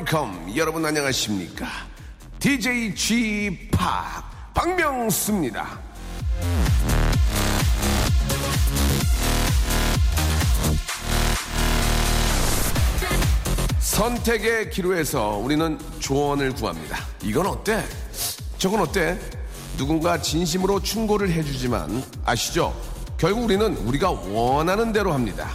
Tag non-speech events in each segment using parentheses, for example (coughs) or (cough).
welcome. 여러분 안녕하십니까? DJ G 파 박명수입니다. 선택의 기로에서 우리는 조언을 구합니다. 이건 어때? 저건 어때? 누군가 진심으로 충고를 해주지만 아시죠? 결국 우리는 우리가 원하는 대로 합니다.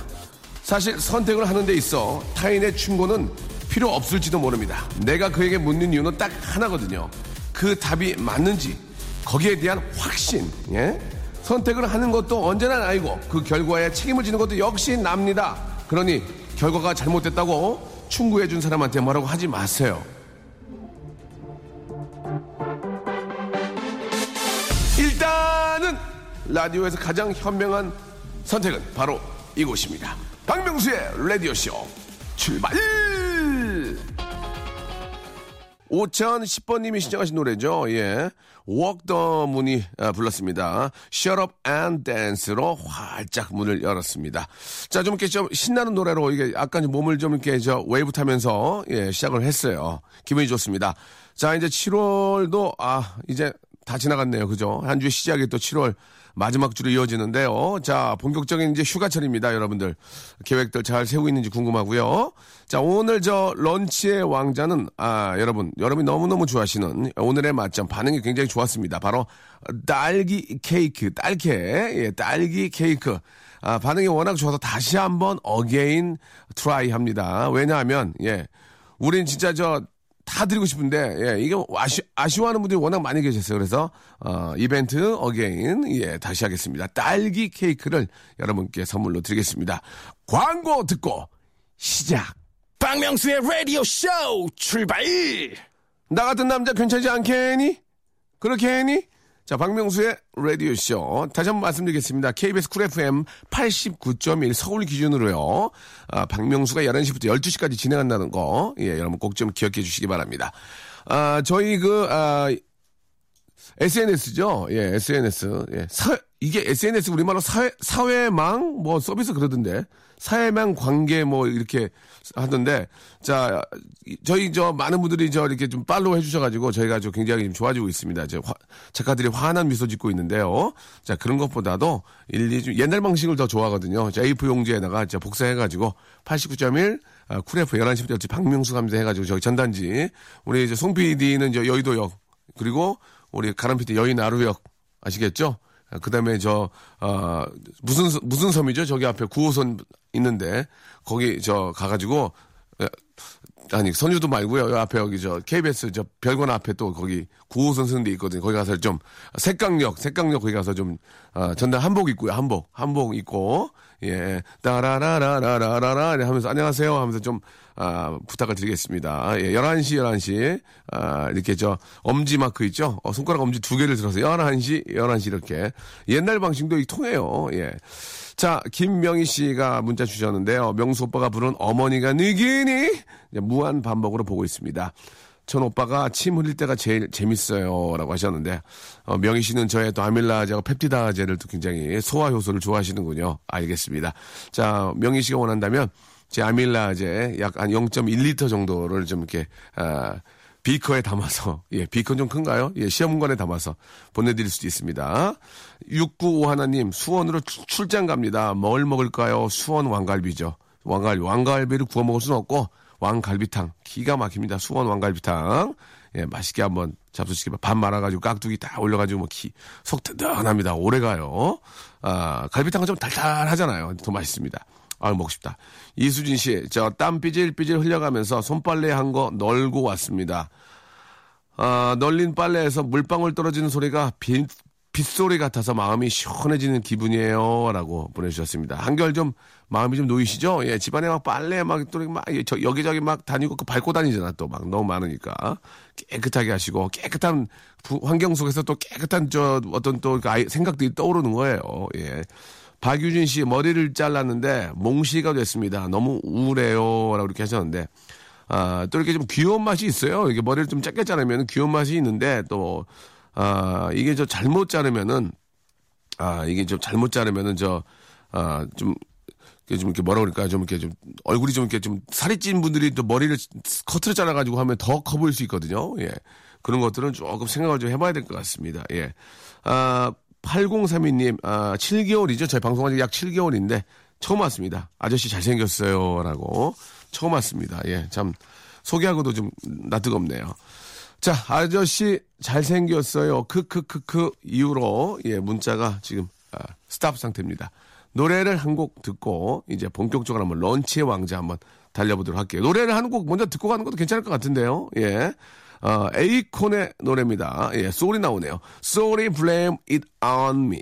사실 선택을 하는 데 있어 타인의 충고는 필요 없을지도 모릅니다. 내가 그에게 묻는 이유는 딱 하나거든요. 그 답이 맞는지 거기에 대한 확신. 예? 선택을 하는 것도 언제나 나이고 그 결과에 책임을 지는 것도 역시 납니다. 그러니 결과가 잘못됐다고 충고해 준 사람한테 뭐라고 하지 마세요. 일단은 라디오에서 가장 현명한 선택은 바로 이곳입니다. 박명수의 라디오쇼 출발! 5010번님이 신청하신 노래죠. 예. Walk the Moon이 아, 불렀습니다. Shut Up and Dance로 활짝 문을 열었습니다. 자, 좀 이렇게 좀 신나는 노래로 이게 약간 몸을 좀 이렇게 저 웨이브 타면서 예, 시작을 했어요. 기분이 좋습니다. 자, 이제 7월도 아, 이제 다 지나갔네요. 그죠? 한 주의 시작이 또 7월 마지막 주로 이어지는데요. 자, 본격적인 이제 휴가철입니다. 여러분들. 계획들 잘 세우고 있는지 궁금하고요. 자, 오늘 저 런치의 왕자는, 아, 여러분, 여러분이 너무너무 좋아하시는 오늘의 맛점 반응이 굉장히 좋았습니다. 바로 딸기 케이크, 딸케, 예, 딸기 케이크. 아, 반응이 워낙 좋아서 다시 한번 again try 합니다. 왜냐하면, 예, 우린 진짜 저 다 드리고 싶은데 예, 이게 아쉬, 아쉬워하는 분들이 워낙 많이 계셨어요. 그래서 어, 이벤트 again 예, 다시 하겠습니다. 딸기 케이크를 여러분께 선물로 드리겠습니다. 광고 듣고 시작. 박명수의 라디오 쇼 출발! 나 같은 남자 괜찮지 않겠니? 그렇게 했니? 자, 박명수의 라디오쇼. 다시 한번 말씀드리겠습니다. KBS 쿨 FM 89.1 서울 기준으로요. 아, 박명수가 11시부터 12시까지 진행한다는 거. 예, 여러분 꼭 좀 기억해 주시기 바랍니다. 아, 저희 그, 아, SNS죠. 예, SNS. 예, 사, 이게 SNS 우리말로 사회, 사회망 뭐 서비스 그러던데. 사회망 관계 뭐 이렇게 하던데. 자, 저희 저 많은 분들이 저 이렇게 좀 팔로우 해주셔가지고 저희가 좀 굉장히 좀 좋아지고 있습니다. 저 화, 작가들이 환한 미소 짓고 있는데요. 자, 그런 것보다도 일일이 좀 옛날 방식을 더 좋아하거든요. 자, A4 용지에다가 자, 복사해가지고 89.1 아, 쿨F 11시부터 10시 박명수 감사 해가지고 저기 전단지. 우리 이제 송 PD는 저 여의도역. 그리고 우리 가람 PD 여의 나루역. 아시겠죠? 그 다음에 저, 어, 무슨, 무슨 섬이죠? 저기 앞에 9호선 있는데, 거기 저 가가지고, 아니, 선유도 말고요. 요 앞에 여기 저 KBS 저 별관 앞에 또 거기 9호선 쓰는 데 있거든요. 거기 가서 좀, 색강역, 색강역 거기 가서 좀, 어, 전날 한복 입고요. 한복. 한복 입고, 예, 따라라라라라라라 하면서 안녕하세요 하면서 좀, 아, 부탁을 드리겠습니다. 예, 11시, 11시, 아, 이렇게 저, 엄지 마크 있죠? 어, 손가락 엄지 두 개를 들어서 11시, 11시 이렇게. 옛날 방식도 통해요. 예. 자, 김명희 씨가 문자 주셨는데요. 명수 오빠가 부른 어머니가 느기니? 무한 반복으로 보고 있습니다. 전 오빠가 침 흘릴 때가 제일 재밌어요. 라고 하셨는데, 어, 명희 씨는 저의 또 아밀라제하고 펩티다제를 또 굉장히 소화 효소를 좋아하시는군요. 알겠습니다. 자, 명희 씨가 원한다면, 제 아밀라제 약 한 0.1리터 정도를 좀 이렇게, 아, 비커에 담아서, 예, 비커 좀 큰가요? 예, 시험관에 담아서 보내드릴 수도 있습니다. 695 하나님, 수원으로 출장 갑니다. 뭘 먹을까요? 수원 왕갈비죠. 왕갈비, 왕갈비를 구워 먹을 수는 없고, 왕갈비탕. 기가 막힙니다. 수원 왕갈비탕. 예, 맛있게 한번 잡수시기. 밥 말아가지고 깍두기 다 올려가지고 뭐 기, 속 든든합니다. 오래 가요. 아, 갈비탕은 좀 달달하잖아요. 더 맛있습니다. 아, 먹고 싶다. 이수진 씨, 저 땀 삐질삐질 흘려가면서 손빨래 한 거 널고 왔습니다. 아, 널린 빨래에서 물방울 떨어지는 소리가 빗, 빗소리 같아서 마음이 시원해지는 기분이에요. 라고 보내주셨습니다. 한결 좀 마음이 좀 놓이시죠? 예, 집안에 막 빨래 막 또 막, 저, 여기저기 막 다니고 그 밟고 다니잖아. 또 막 너무 많으니까. 깨끗하게 하시고 깨끗한 부, 환경 속에서 또 깨끗한 저 어떤 또그 생각들이 떠오르는 거예요. 예. 박유진 씨 머리를 잘랐는데 몽시가 됐습니다. 너무 우울해요라고 이렇게 하셨는데 아, 또 이렇게 좀 귀여운 맛이 있어요. 이게 머리를 좀 짧게 자르면 귀여운 맛이 있는데 또 아, 이게 저 잘못 자르면은 아, 이게 좀 잘못 자르면은 저 아, 좀 이게 좀 이렇게 뭐라 그럴까 좀 이렇게 좀 얼굴이 좀 이렇게 좀 살이 찐 분들이 또 머리를 커트를 잘라가지고 하면 더 커 보일 수 있거든요. 예. 그런 것들은 조금 생각을 좀 해봐야 될 것 같습니다. 예. 아, 8032님, 아, 7개월이죠. 저희 방송 한 지 약 7개월인데 처음 왔습니다. 아저씨 잘생겼어요. 라고. 처음 왔습니다. 예. 참, 소개하고도 좀 낯뜨겁네요. 자, 아저씨 잘생겼어요. 크크크크 이후로, 예, 문자가 지금, 아, 스탑 상태입니다. 노래를 한 곡 듣고, 이제 본격적으로 한번 런치의 왕자 한번 달려보도록 할게요. 노래를 한 곡 먼저 듣고 가는 것도 괜찮을 것 같은데요. 예. 어, 에이콘의 노래입니다. 예, 소리 나오네요. Sorry, blame it on me.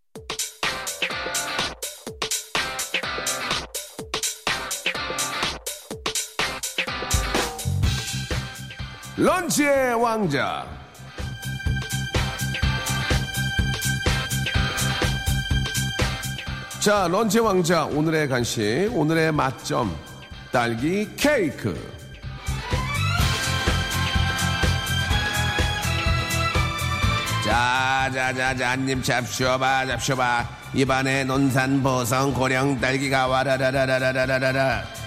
런치의 왕자. 자, 런치의 왕자. 오늘의 간식, 오늘의 맛점. 딸기 케이크. 자, 자, 자, 자, 한입 잡숴봐, 잡숴봐. 입안에 논산, 보성, 고령, 딸기가 와라라라라라라라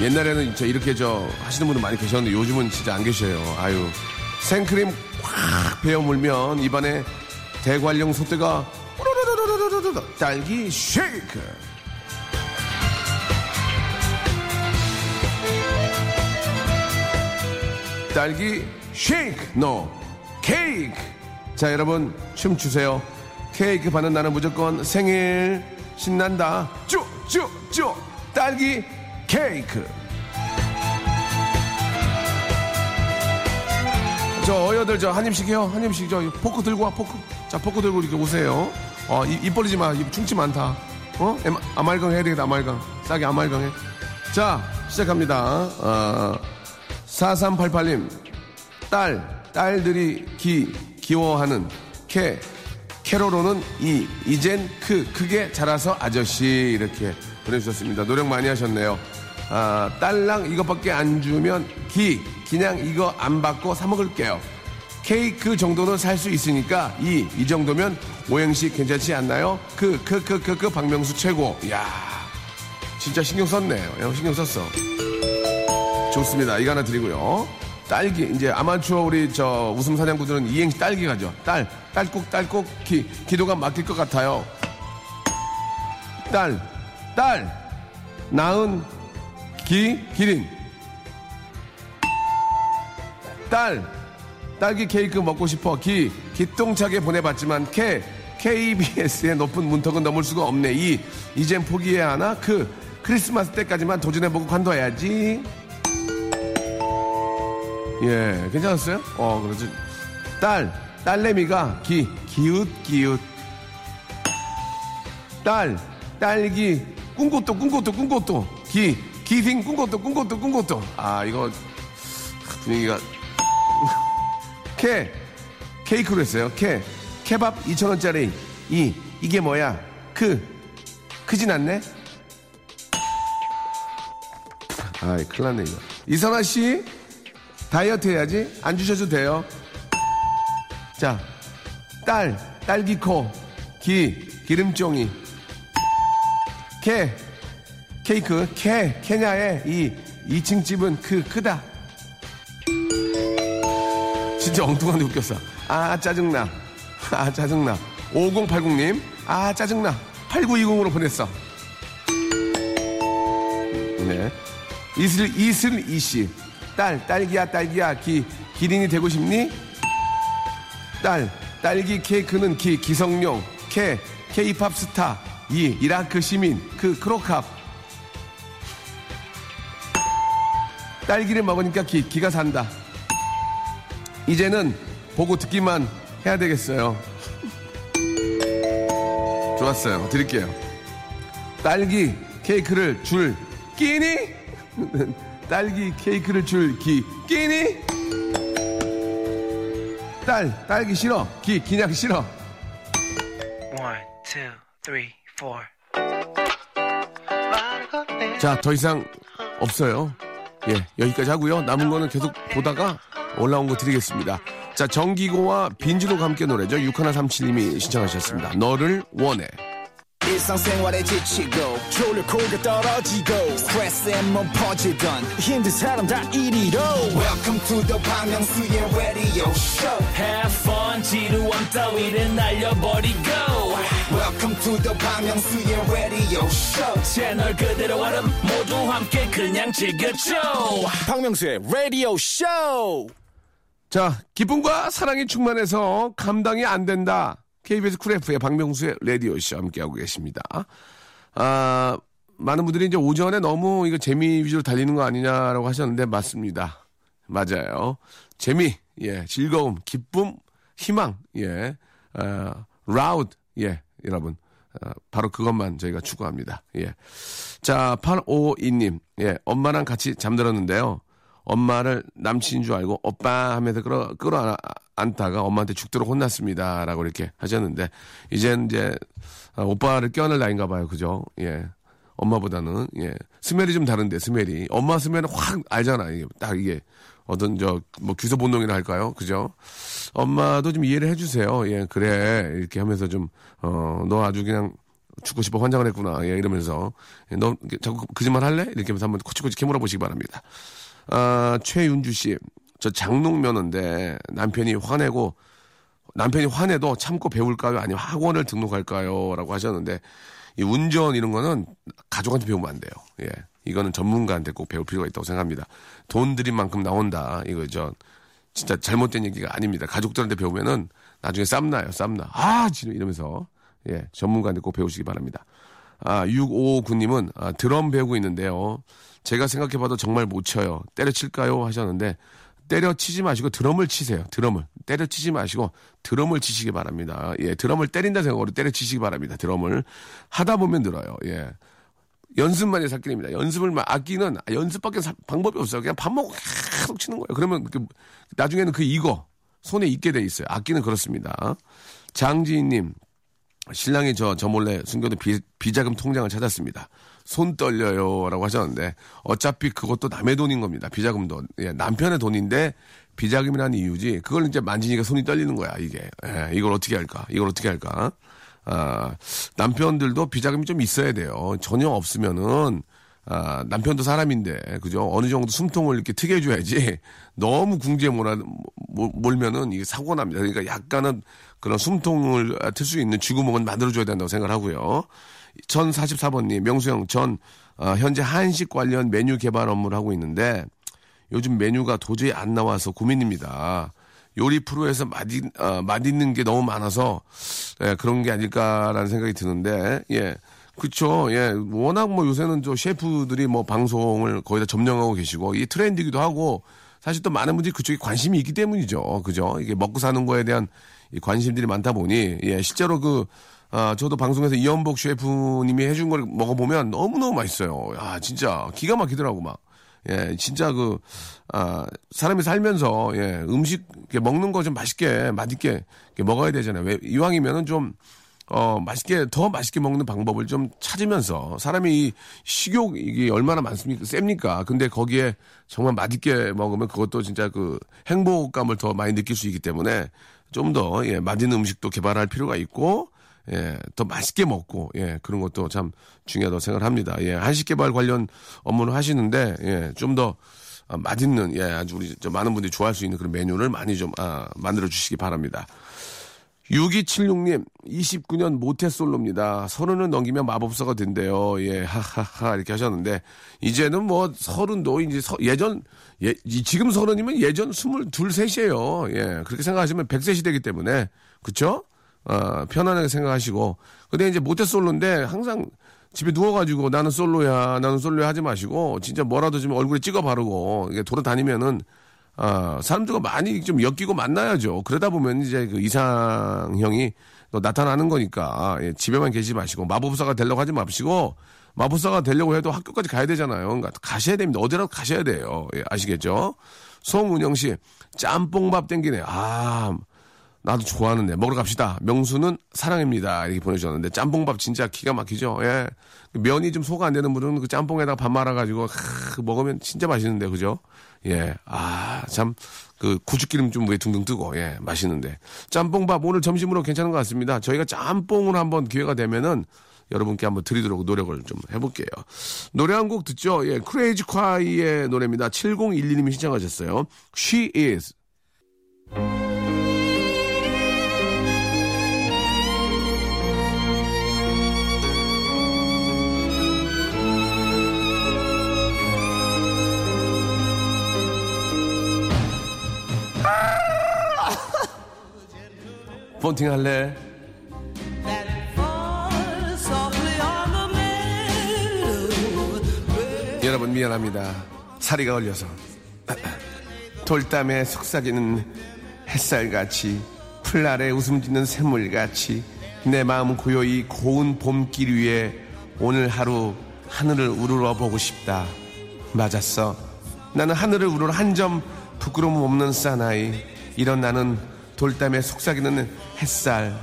옛날에는 저 이렇게 저 하시는 분들 많이 계셨는데 요즘은 진짜 안 계셔요. 아유 생크림 확 베어 물면 입안에 대관령 소떼가 딸기 쉐이크. 딸기 쉐이크 no 케이크. 자 여러분 춤 추세요. 케이크 받는 나는 무조건 생일 신난다. 쭉쭉쭉 딸기 케이크. 저 어여들 저 한 입씩 해요. 한 입씩 저 포크 들고 와 포크. 자 포크 들고 이렇게 오세요. 어, 입, 입 벌리지 마. 입 충치 많다. 어? 아말감 해야 되겠다. 아말감. 싸게 아말감 해. 자 시작합니다. 어, 4388님 딸 딸들이 기 귀여워하는 캐 캐로로는 이 이젠 크 크게 자라서 아저씨 이렇게 보내주셨습니다. 노력 많이 하셨네요. 아, 딸랑 이것밖에 안 주면 기 그냥 이거 안 받고 사 먹을게요. 케이크 정도는 살 수 있으니까 이 이 정도면 오행시 괜찮지 않나요? 그 그 그 그 그 박명수 최고. 야 진짜 신경 썼네요. 야, 신경 썼어. 좋습니다. 이거 하나 드리고요. 딸기 이제 아마추어 우리 저 웃음 사냥꾼들은 이행시 딸기 가죠. 딸 딸꾹 딸꾹 기 기도가 막힐 것 같아요. 딸 딸 나은 기 기린. 딸. 딸기 케이크 먹고 싶어. 기 기똥차게 보내봤지만 K KBS의 높은 문턱은 넘을 수가 없네. 이 이젠 포기해야 하나? 그 크리스마스 때까지만 도전해보고 관둬야지. 예 괜찮았어요? 어 그렇지. 딸 딸내미가 기 기웃 기웃. 딸 딸기 꿈꽃도 꿈꽃도 꿈꽃도. 기 기생 꿈꽃도 꿈꽃도 꿈꽃도. 아 이거 분위기가 (laughs) 케 케이크로 했어요. 케 케밥 2,000원짜리. 이 이게 뭐야? 크 크진 않네? 아이 큰일 났네 이거. 이선아 씨 다이어트 해야지? 안 주셔도 돼요. 자 딸 딸기코 기 기름종이. 케 케이크 케 케냐의 이 2층 집은 그 크다 진짜 엉뚱한데 웃겼어. 아, 짜증나. 아, 짜증나. 5080님, 아, 짜증나. 8920으로 보냈어. 네. 이슬, 이슬 이씨. 딸, 딸기야, 딸기야. 기, 기린이 되고 싶니? 딸, 딸기 케이크는 기, 기성용. 케, 케이팝 스타. 이, 이라크 시민. 그, 크로캅. 딸기를 먹으니까 기, 기가 산다. 이제는 보고 듣기만 해야 되겠어요. 좋았어요. 드릴게요. 딸기 케이크를 줄 끼니? (laughs) 딸기 케이크를 줄 기 끼니? 딸 딸기 싫어 기 기냥 싫어 One, two, three, four. 자 더 이상 없어요 예 여기까지 하고요. 남은 거는 계속 보다가 올라온 거 드리겠습니다. 자 정기고와 빈지로가 함께 노래죠. 6137님이 신청하셨습니다. 너를 원해. 지치고, 떨어지고, 퍼지던, welcome to the Bang radio show. Have fun 지루함 따위를 날려버리고 welcome to the Myung-soo's radio show. 채널 그대로 얼음 모두 함께 그냥 즐겨줘. 박명수의 radio show. 자 기쁨과 사랑이 충만해서 감당이 안 된다. KBS 쿨 F의 박명수의 라디오쇼 함께하고 계십니다. 아 많은 분들이 이제 오전에 너무 이거 재미 위주로 달리는 거 아니냐라고 하셨는데 맞습니다. 맞아요. 재미 예 즐거움 기쁨 희망 예 어, loud 예 여러분 어, 바로 그것만 저희가 추구합니다 예 자 852님 예 엄마랑 같이 잠들었는데요 엄마를 남친인 줄 알고 오빠 하면서 끌어, 끌어 안다가 엄마한테 죽도록 혼났습니다. 라고 이렇게 하셨는데, 이젠 이제, 아, 오빠를 껴안을 나이인가 봐요. 그죠? 예. 엄마보다는, 예. smell이 좀 다른데, smell이. 엄마 smell은 확 알잖아. 이게 딱 이게. 어떤 저, 뭐, 규소 본능이라 할까요? 그죠? 엄마도 좀 이해를 해주세요. 예, 그래. 이렇게 하면서 좀, 어, 너 아주 그냥 죽고 싶어 환장을 했구나. 예, 이러면서. 예, 너 자꾸 거짓말 할래? 이렇게 하면서 한번 코치코치 캐물어 보시기 바랍니다. 아, 최윤주 씨. 저 장롱 면허인데 남편이 화내고 남편이 화내도 참고 배울까요? 아니면 학원을 등록할까요? 라고 하셨는데 이 운전 이런 거는 가족한테 배우면 안 돼요. 예. 이거는 전문가한테 꼭 배울 필요가 있다고 생각합니다. 돈 들인 만큼 나온다. 이거 저 진짜 잘못된 얘기가 아닙니다. 가족들한테 배우면은 나중에 쌈나요. 쌈나. 아, 지금 이러면서 예, 전문가한테 꼭 배우시기 바랍니다. 아, 6559님은 아, 드럼 배우고 있는데요. 제가 생각해봐도 정말 못 쳐요. 때려칠까요? 하셨는데 때려치지 마시고 드럼을 치세요. 드럼을 때려치지 마시고 드럼을 치시기 바랍니다. 예, 드럼을 때린다 생각으로 때려치시기 바랍니다. 드럼을 하다 보면 늘어요. 예. 연습만이 살길입니다. 연습을 막 악기는 연습밖에 사- 방법이 없어요. 그냥 밥 먹고 계속 치는 거예요. 그러면 그, 나중에는 그 이거 손에 익게 돼 있어요. 악기는 그렇습니다. 장지인님 신랑이 저, 저 몰래 숨겨둔 비, 비자금 통장을 찾았습니다. 손 떨려요. 라고 하셨는데, 어차피 그것도 남의 돈인 겁니다. 비자금도. 예, 남편의 돈인데, 비자금이라는 이유지, 그걸 이제 만지니까 손이 떨리는 거야, 이게. 예, 이걸 어떻게 할까? 이걸 어떻게 할까? 아, 남편들도 비자금이 좀 있어야 돼요. 전혀 없으면은, 아, 남편도 사람인데, 그죠? 어느 정도 숨통을 이렇게 트게 해줘야지, (laughs) 너무 궁지에 몰아, 몰- 몰면은 이게 사고가 납니다. 그러니까 약간은 그런 숨통을 틀 수 있는 쥐구멍은 만들어줘야 된다고 생각을 하고요. 1044번님, 명수형, 전, 아, 현재 한식 관련 메뉴 개발 업무를 하고 있는데, 요즘 메뉴가 도저히 안 나와서 고민입니다. 요리 프로에서 맛있, 어, 맛있는 게 너무 많아서, 예, 그런 게 아닐까라는 생각이 드는데, 예. 그쵸, 예. 워낙 뭐 요새는 저 셰프들이 뭐 방송을 거의 다 점령하고 계시고, 이게 트렌드이기도 하고, 사실 또 많은 분들이 그쪽에 관심이 있기 때문이죠. 그죠? 이게 먹고 사는 거에 대한 이 관심들이 많다 보니, 예, 실제로 그, 아, 저도 방송에서 이연복 셰프님이 해준 걸 먹어보면 너무너무 맛있어요. 야, 진짜 기가 막히더라고, 막. 예, 진짜 그, 아, 사람이 살면서, 예, 음식, 먹는 거 좀 맛있게, 맛있게 먹어야 되잖아요. 왜, 이왕이면은 좀, 어, 맛있게, 더 맛있게 먹는 방법을 좀 찾으면서, 사람이 이 식욕, 이게 얼마나 많습니까? 셉니까? 근데 거기에 정말 맛있게 먹으면 그것도 진짜 그 행복감을 더 많이 느낄 수 있기 때문에 좀 더, 예, 맛있는 음식도 개발할 필요가 있고, 예, 더 맛있게 먹고, 예, 그런 것도 참 중요하다고 생각을 합니다. 예, 한식 개발 관련 업무를 하시는데, 예, 좀 더 아, 맛있는, 예, 아주 우리 저 많은 분들이 좋아할 수 있는 그런 메뉴를 많이 좀, 아, 만들어 주시기 바랍니다. 6276님, 29년 모태솔로입니다. 서른은 넘기면 마법사가 된대요. 예, 하하하, 이렇게 하셨는데, 이제는 뭐, 서른도 이제 서- 예전, 예, 이- 지금 서른이면 예전 22, 셋이에요. 예, 그렇게 생각하시면 100세 시대이기 때문에, 그쵸? 어, 편안하게 생각하시고. 근데 이제 모태 솔로인데, 항상 집에 누워가지고 나는 솔로야, 나는 솔로야 하지 마시고 진짜 뭐라도 좀 얼굴에 찍어 바르고 이게 돌아다니면은 아, 사람들과 많이 좀 엮이고 만나야죠. 그러다 보면 이제 그 이상형이 또 나타나는 거니까 예, 집에만 계시지 마시고 마법사가 되려고 하지 마시고 마법사가 되려고 해도 학교까지 가야 되잖아요. 그러니까 가셔야 됩니다. 어디라도 가셔야 돼요. 예, 아시겠죠? 송은영 씨 짬뽕밥 땡기네. 아 나도 좋아하는데 먹으러 갑시다. 명수는 사랑입니다. 이렇게 보내주셨는데 짬뽕밥 진짜 기가 막히죠. 예. 면이 좀 소가 안 되는 분은 그 짬뽕에다가 밥 말아가지고 크, 먹으면 진짜 맛있는데 그죠? 예. 아 참 그 고추기름 좀 위에 둥둥 뜨고 예 맛있는데 짬뽕밥 오늘 점심으로 괜찮은 것 같습니다. 저희가 짬뽕을 한번 기회가 되면은 여러분께 한번 드리도록 노력을 좀 해볼게요. 노래 한 곡 듣죠? 예, 크레이지 콰이의 노래입니다. 7012님이 신청하셨어요. She is. 폰팅 할래? 여러분 미안합니다. 사레가 걸려서 돌담에 속삭이는 햇살같이 풀 아래 웃음 짓는 샘물같이 내 마음 고요히 고운 봄길 위에 오늘 하루 하늘을 우러러 보고 싶다. 맞았어. 나는 하늘을 우러러 한 점 부끄러움 없는 사나이. 이런 나는 돌담에 속삭이는 햇살.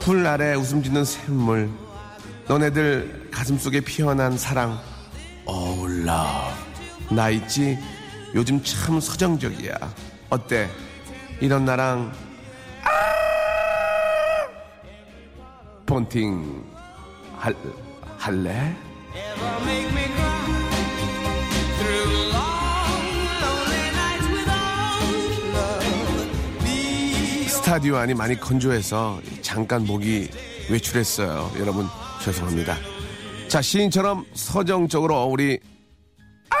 풀 아래 웃음 짓는 샘물. 너네들 가슴 속에 피어난 사랑. 어울라. 나 있지? 요즘 참 서정적이야. 어때? 이런 나랑 아! 폰팅 할, 할래? 스타디오 안이 많이 건조해서 잠깐 목이 외출했어요. 여러분 죄송합니다. 자 시인처럼 서정적으로 우리 아!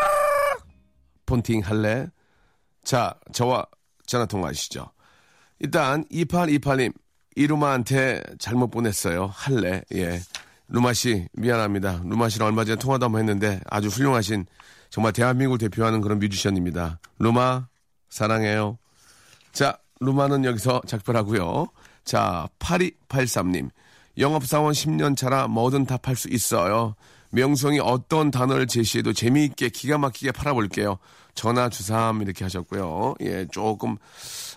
폰팅 할래? 자 저와 전화 통화하시죠. 일단 2828님 이루마한테 잘못 보냈어요. 할래? 예. 루마 씨 미안합니다. 루마 씨랑 얼마 전에 통화도 한번 했는데 아주 훌륭하신 정말 대한민국을 대표하는 그런 뮤지션입니다. 루마 사랑해요. 자 루마는 여기서 작별하고요. 자 8283님 영업사원 10년 차라 뭐든 다 팔 수 있어요. 명성이 어떤 단어를 제시해도 재미있게 기가 막히게 팔아볼게요. 전화 주삼 이렇게 하셨고요. 예, 조금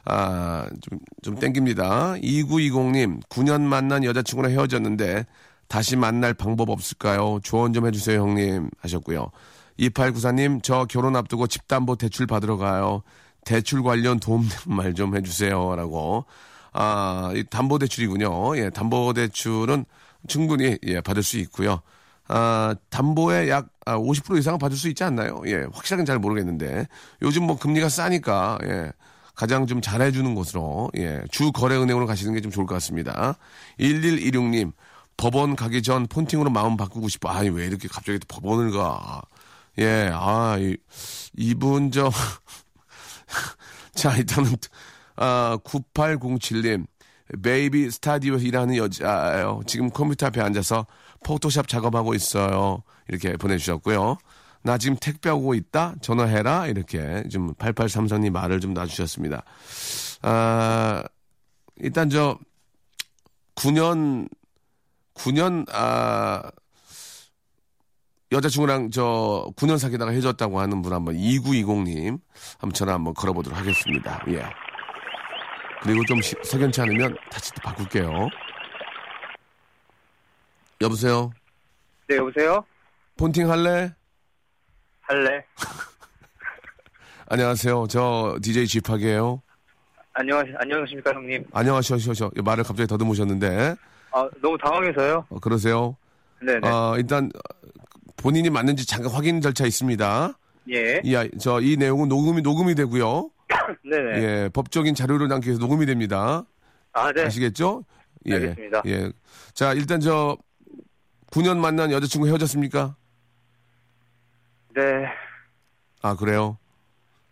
아, 좀, 좀 땡깁니다. 2920님, 9년 만난 여자친구랑 헤어졌는데 다시 만날 방법 없을까요? 조언 좀 해주세요, 형님. 하셨고요. 2894님, 저 결혼 앞두고 집담보 대출 받으러 가요. 대출 관련 도움되는 (laughs) 말좀 해주세요. 라고. 아, 이 담보 대출이군요. 예, 담보 대출은 충분히, 예, 받을 수 있고요. 아, 담보의 약 50% 이상은 받을 수 있지 않나요? 예, 확실하게는 잘 모르겠는데. 요즘 뭐 금리가 싸니까, 예, 가장 좀 잘해주는 곳으로, 예, 주 거래은행으로 가시는 게 좀 좋을 것 같습니다. 1116님, 법원 가기 전 폰팅으로 마음 바꾸고 싶어. 아니, 왜 이렇게 갑자기 또 법원을 가. 예, 아, 이, 이분 저, (laughs) 자, 일단은, 아, 9807님, 베이비 스튜디오에서 일하는 여자예요. 지금 컴퓨터 앞에 앉아서 포토샵 작업하고 있어요. 이렇게 보내주셨고요. 나 지금 택배 오고 있다? 전화해라? 이렇게 좀 8833님 말을 좀 놔주셨습니다. 아, 일단 저, 9년, 9년, 아, 여자친구랑 저 9년 사귀다가 헤어졌다고 하는 분 한번 2920님 한번 전화 한번 걸어보도록 하겠습니다. 예. 그리고 좀 시- 석연치 않으면 다시 또 바꿀게요. 여보세요? 네, 여보세요? 폰팅 할래? 할래? (laughs) 안녕하세요. 저 DJ 지팍이에요. 안녕하시, 안녕하십니까, 형님? 안녕하셔, 말을 갑자기 더듬으셨는데, 아, 너무 당황해서요? 어, 그러세요? 네네. 어, 일단, 본인이 맞는지 잠깐 확인 절차 있습니다. 예. 이, 아- 저, 이 내용은 녹음이, 녹음이 되고요. (coughs) 네네. 예, 법적인 자료를 남기 위해서 녹음이 됩니다. 아, 네. 아시겠죠? 예. 알겠습니다. 예. 자, 일단 저, 9년 만난 여자친구 헤어졌습니까? 네. 아, 그래요?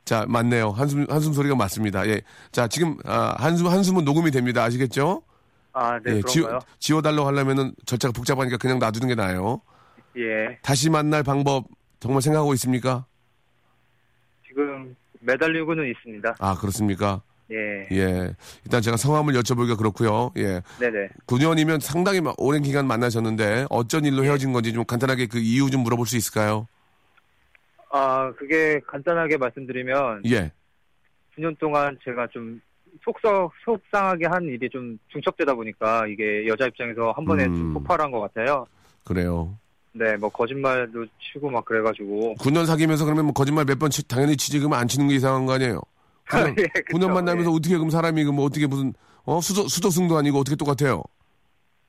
자, 맞네요. 한숨, 한숨 소리가 맞습니다. 예. 자, 지금, 아, 한숨, 한숨은 녹음이 됩니다. 아시겠죠? 아, 네, 예? 지워, 지워달라고 하려면은 절차가 복잡하니까 그냥 놔두는 게 나아요. 예. 다시 만날 방법 정말 생각하고 있습니까? 지금 매달리고는 있습니다. 아, 그렇습니까? 예. 예. 일단 제가 성함을 여쭤보기가 그렇고요. 예. 네네. 9년이면 상당히 마- 오랜 기간 만나셨는데 어쩐 일로 헤어진 건지 좀 간단하게 그 이유 좀 물어볼 수 있을까요? 아, 그게 간단하게 말씀드리면 예. 9년 동안 제가 좀 속서, 속상하게 한 일이 좀 중첩되다 보니까 이게 여자 입장에서 한 번에 음. 좀 폭발한 것 같아요. 그래요. 네, 뭐 거짓말도 치고 막 그래가지고. 9년 사귀면서 그러면 뭐 거짓말 몇 번 당연히 치지 그러면 안 치는 게 이상한 거 아니에요? 9년, 예, 그쵸. 9년 만나면서 예. 어떻게 그럼 사람이 그뭐 어떻게 무슨 어 수저 수저승도 아니고 어떻게 똑같아요?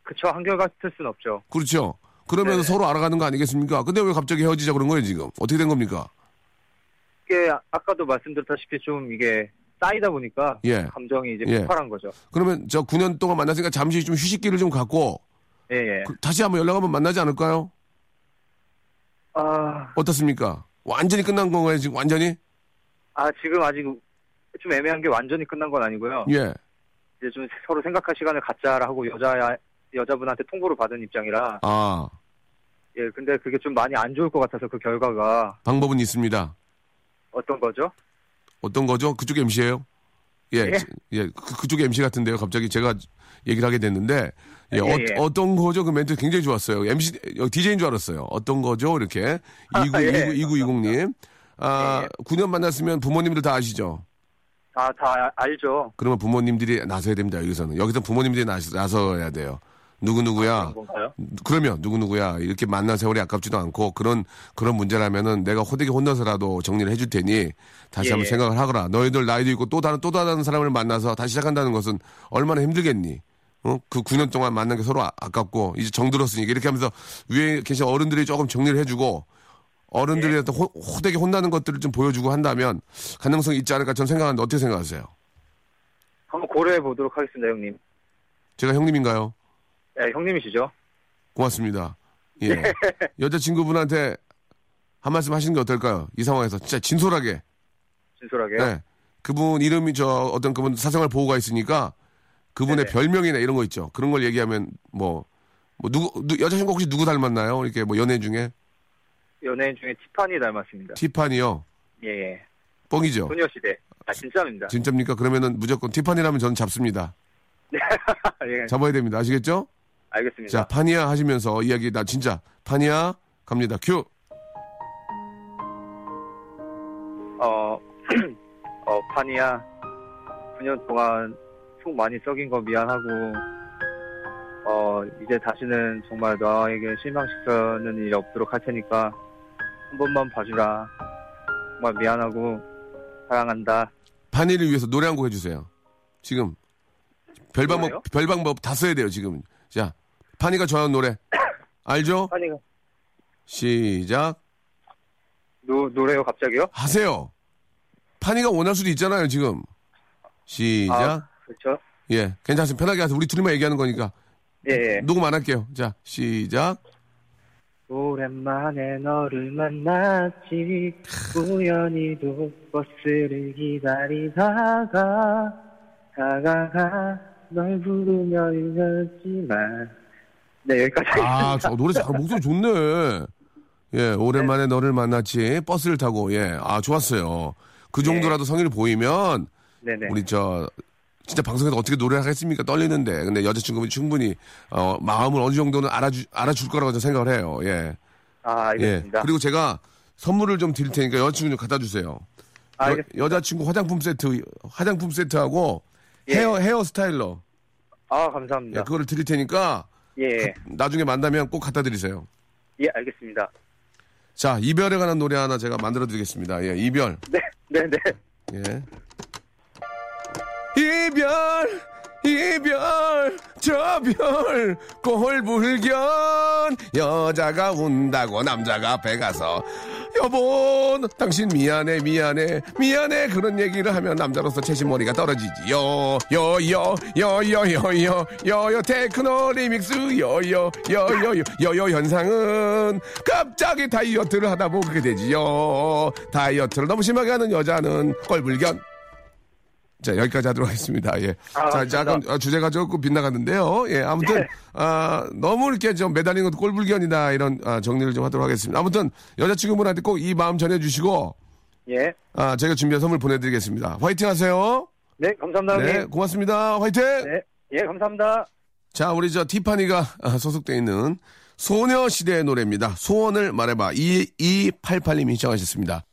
그쵸, 한결 같을 순 없죠. 그렇죠. 그러면서 네. 서로 알아가는 거 아니겠습니까? 근데 왜 갑자기 헤어지자 그런 거예요 지금? 어떻게 된 겁니까? 이게 아- 아까도 말씀드렸다시피 좀 이게 쌓이다 보니까 예. 감정이 이제 예. 폭발한 거죠. 그러면 저 9년 동안 만났으니까 잠시 좀 휴식기를 좀 갖고 예, 예. 그- 다시 한번 연락 한번 만나지 않을까요? 아, 어떻습니까? 완전히 끝난 건가요 지금 완전히? 아, 지금 아직 좀 애매한 게 완전히 끝난 건 아니고요. 예. 이제 좀 서로 생각할 시간을 갖자라 하고 여자, 여자분한테 통보를 받은 입장이라. 아 예, 근데 그게 좀 많이 안 좋을 것 같아서 그 결과가 방법은 있습니다. 어떤 거죠? 어떤 거죠? 그쪽 MC예요? 예, 예. 예, 그, 그쪽 MC 같은데요. 갑자기 제가 얘기를 하게 됐는데, 예, 예, 어, 예. 어 떤 거죠? 그 멘트 굉장히 좋았어요. MC, DJ인 줄 알았어요. 어떤 거죠? 이렇게. 29, 아, 예. 29, 2920님. 아, 9년 만났으면 부모님들 다 아시죠? 아, 다 아- 알죠. 그러면 부모님들이 나서야 됩니다. 여기서는. 여기서 부모님들이 나서, 나서야 돼요. 누구누구야. 건가요? 그러면 누구누구야. 이렇게 만난 세월이 아깝지도 않고 그런, 그런 문제라면은 내가 호되게 혼나서라도 정리를 해줄 테니 다시 예, 한번 예. 생각을 하거라. 너희들 나이도 있고 또 다른, 또 다른 사람을 만나서 다시 시작한다는 것은 얼마나 힘들겠니? 어? 그 9년 동안 만난 게 서로 아, 아깝고 이제 정들었으니까 이렇게 하면서 위에 계신 어른들이 조금 정리를 해주고 어른들이 호, 호되게 혼나는 것들을 좀 보여주고 한다면 가능성이 있지 않을까 저는 생각하는데 어떻게 생각하세요? 한번 고려해 보도록 하겠습니다, 형님. 제가 형님인가요? 예, 형님이시죠? 고맙습니다. 예. (laughs) 여자친구분한테 한 말씀 하시는 게 어떨까요? 이 상황에서 진짜 진솔하게. 진솔하게요. 네. 그분 이름이 저 어떤 그분 사생활 보호가 있으니까 그분의 네네. 별명이나 이런 거 있죠. 그런 걸 얘기하면 뭐, 뭐 누구, 누- 여자친구 혹시 누구 닮았나요? 이렇게 뭐 연예인 중에 연예인 중에 티파니 닮았습니다. 티파니요. 예, 예. 뻥이죠. 소녀시대. 아, 진짜입니다. 진짜입니까? 그러면은 무조건 티파니라면 저는 잡습니다. (laughs) 예, 잡아야 됩니다. 아시겠죠? 알겠습니다. 자, 파니야 하시면서 이야기 나 진짜 파니야 갑니다. 큐. 어, (clears throat) 어, 파니야. 9년 동안 속 많이 썩인 거 미안하고, 어, 이제 다시는 정말 너에게 실망시키는 일이 없도록 할 테니까, 한 번만 봐주라. 정말 미안하고, 사랑한다. 파니를 위해서 노래 한 곡 해주세요. 지금 별방법? 별방법 다 써야 돼요 지금. 자 파니가 좋아하는 노래 (coughs) 알죠? 파니가, 시작 노, 노래요, 갑자기요? 하세요. 파니가 원할 수도 있잖아요 지금. 시작 아, 그렇죠. 예 괜찮습니다 편하게 하세요. 우리 둘이만 얘기하는 거니까 예, 예. 녹음 안 할게요. 자 시작 오랜만에 너를 만났지 우연히도 버스를 기다리다가 다가가 널 부르며 읽었지만 네 여기까지 아, 저 노래 잘 목소리 좋네. 예, 오랜만에 너를 만났지. 버스를 타고, 예. 아, 좋았어요. 그 정도라도 성의를 보이면, 네네 우리 저, 진짜 방송에서 어떻게 노래를 하겠습니까? 떨리는데. 근데 여자친구분 충분히, 어, 마음을 어느 정도는 알아주, 알아줄 거라고 저는 생각을 해요. 예. 아 예. 알겠습니다 그리고 제가 선물을 좀 드릴 테니까 여자친구 좀 갖다 주세요. 아, 여, 여자친구 화장품 세트, 화장품 세트하고 예. 헤어, 헤어 스타일러. 아 예, 감사합니다 그거를 드릴 테니까 예, 나중에 만나면 꼭 갖다 드리세요. 예 알겠습니다 자, 이별에 관한 노래 하나 제가 만들어 드리겠습니다. 예, 이별. 네 네 네 예. 이별 이별 저별 꼴불견 여자가 운다고 남자가 배 가서 여보 당신 미안해 미안해 미안해 그런 얘기를 하면 남자로서 채신머리가 떨어지지 요 요 요 요 요 요 요요 테크노 리믹스 요요 요요 요요 현상은 갑자기 다이어트를 하다 보게 되지요 다이어트를 너무 심하게 하는 여자는 꼴불견 자, 여기까지 하도록 하겠습니다. 예. 아, 자. 약간 어, 주제가 조금 빗나갔는데요. 예, 아무튼, 네. 아, 너무 이렇게 좀 매달리는 것도 꼴불견이다. 이런 아, 정리를 좀 하도록 하겠습니다. 아무튼, 여자친구분한테 꼭 이 마음 전해주시고, 예. 아, 저희가 준비한 선물 보내드리겠습니다. 화이팅 하세요. 네, 감사합니다. 네, 형님. 고맙습니다. 화이팅! 네. 예, 감사합니다. 자, 우리 저 티파니가 아, 소속돼 있는 소녀시대의 노래입니다. 소원을 말해봐. 2288님이 신청하셨습니다.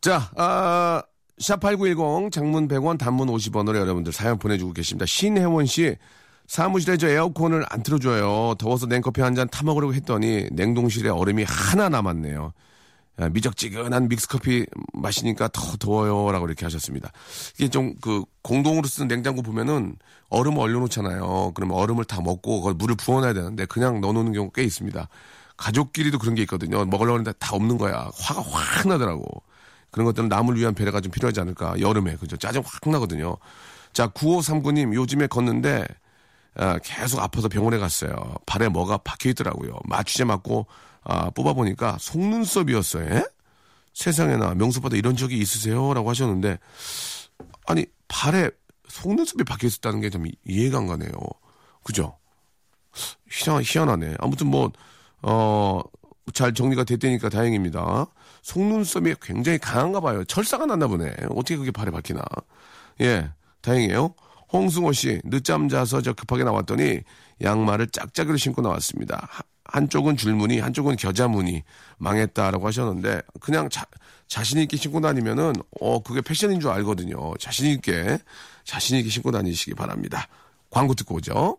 자, 아, 샵8910 장문 100원 단문 50원으로 여러분들 사연 보내주고 계십니다. 신혜원 씨, 사무실에 저 에어컨을 안 틀어줘요. 더워서 냉커피 한 잔 타먹으려고 했더니 냉동실에 얼음이 하나 남았네요. 야, 미적지근한 믹스커피 마시니까 더 더워요. 라고 이렇게 하셨습니다. 이게 좀 그 공동으로 쓰는 냉장고 보면은 얼음 얼려놓잖아요. 그러면 얼음을 다 먹고 물을 부어놔야 되는데 그냥 넣어놓는 경우 꽤 있습니다. 가족끼리도 그런 게 있거든요. 먹으려고 하는데 다 없는 거야. 화가 확 나더라고. 그런 것들은 남을 위한 배려가 좀 필요하지 않을까. 여름에. 그죠. 짜증 확 나거든요. 자, 9539님 요즘에 걷는데 아, 계속 아파서 병원에 갔어요. 발에 뭐가 박혀 있더라고요. 마취제 맞고 아, 뽑아보니까 속눈썹이었어요. 예? 세상에나 명수보다 이런 적이 있으세요? 라고 하셨는데 아니 발에 속눈썹이 박혀 있었다는 게 좀 이해가 안 가네요. 그죠? 희한, 희한하네. 아무튼 뭐, 어, 잘 정리가 됐다니까 다행입니다. 속눈썹이 굉장히 강한가 봐요. 철사가 났나 보네. 어떻게 그게 발에 박히나. 예, 다행이에요. 홍승호 씨, 늦잠 자서 저 급하게 나왔더니 양말을 짝짝이로 신고 나왔습니다. 하- 한쪽은 줄무늬, 한쪽은 겨자무늬. 망했다라고 하셨는데, 그냥 자, 자신 있게 신고 다니면은, 어, 그게 패션인 줄 알거든요. 자신 있게, 자신 있게 신고 다니시기 바랍니다. 광고 듣고 오죠.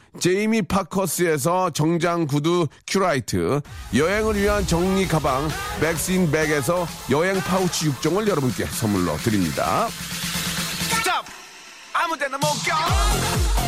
제이미 파커스에서 정장 구두 큐라이트, 여행을 위한 정리 가방 백스인 백에서 여행 파우치 6종을 여러분께 선물로 드립니다. Stop 아무 데나 못 가.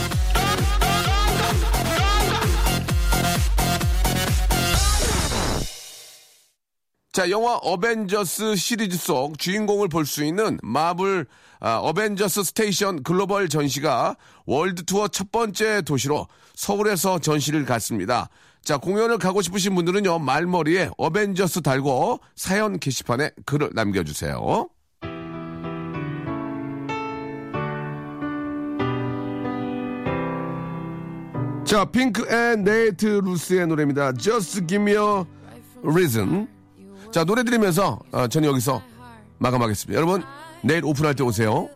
자, 영화 어벤져스 시리즈 속 주인공을 볼 수 있는 마블 아, 어벤져스 스테이션 글로벌 전시가 월드 투어 첫 번째 도시로 서울에서 전시를 갖습니다. 자, 공연을 가고 싶으신 분들은요, 말머리에 어벤져스 달고 사연 게시판에 글을 남겨주세요. 자, 핑크 and 네이트 루스의 노래입니다. Just give me a reason. 자, 노래 들으면서 어, 저는 여기서 마감하겠습니다. 여러분, 내일 오픈할 때 오세요.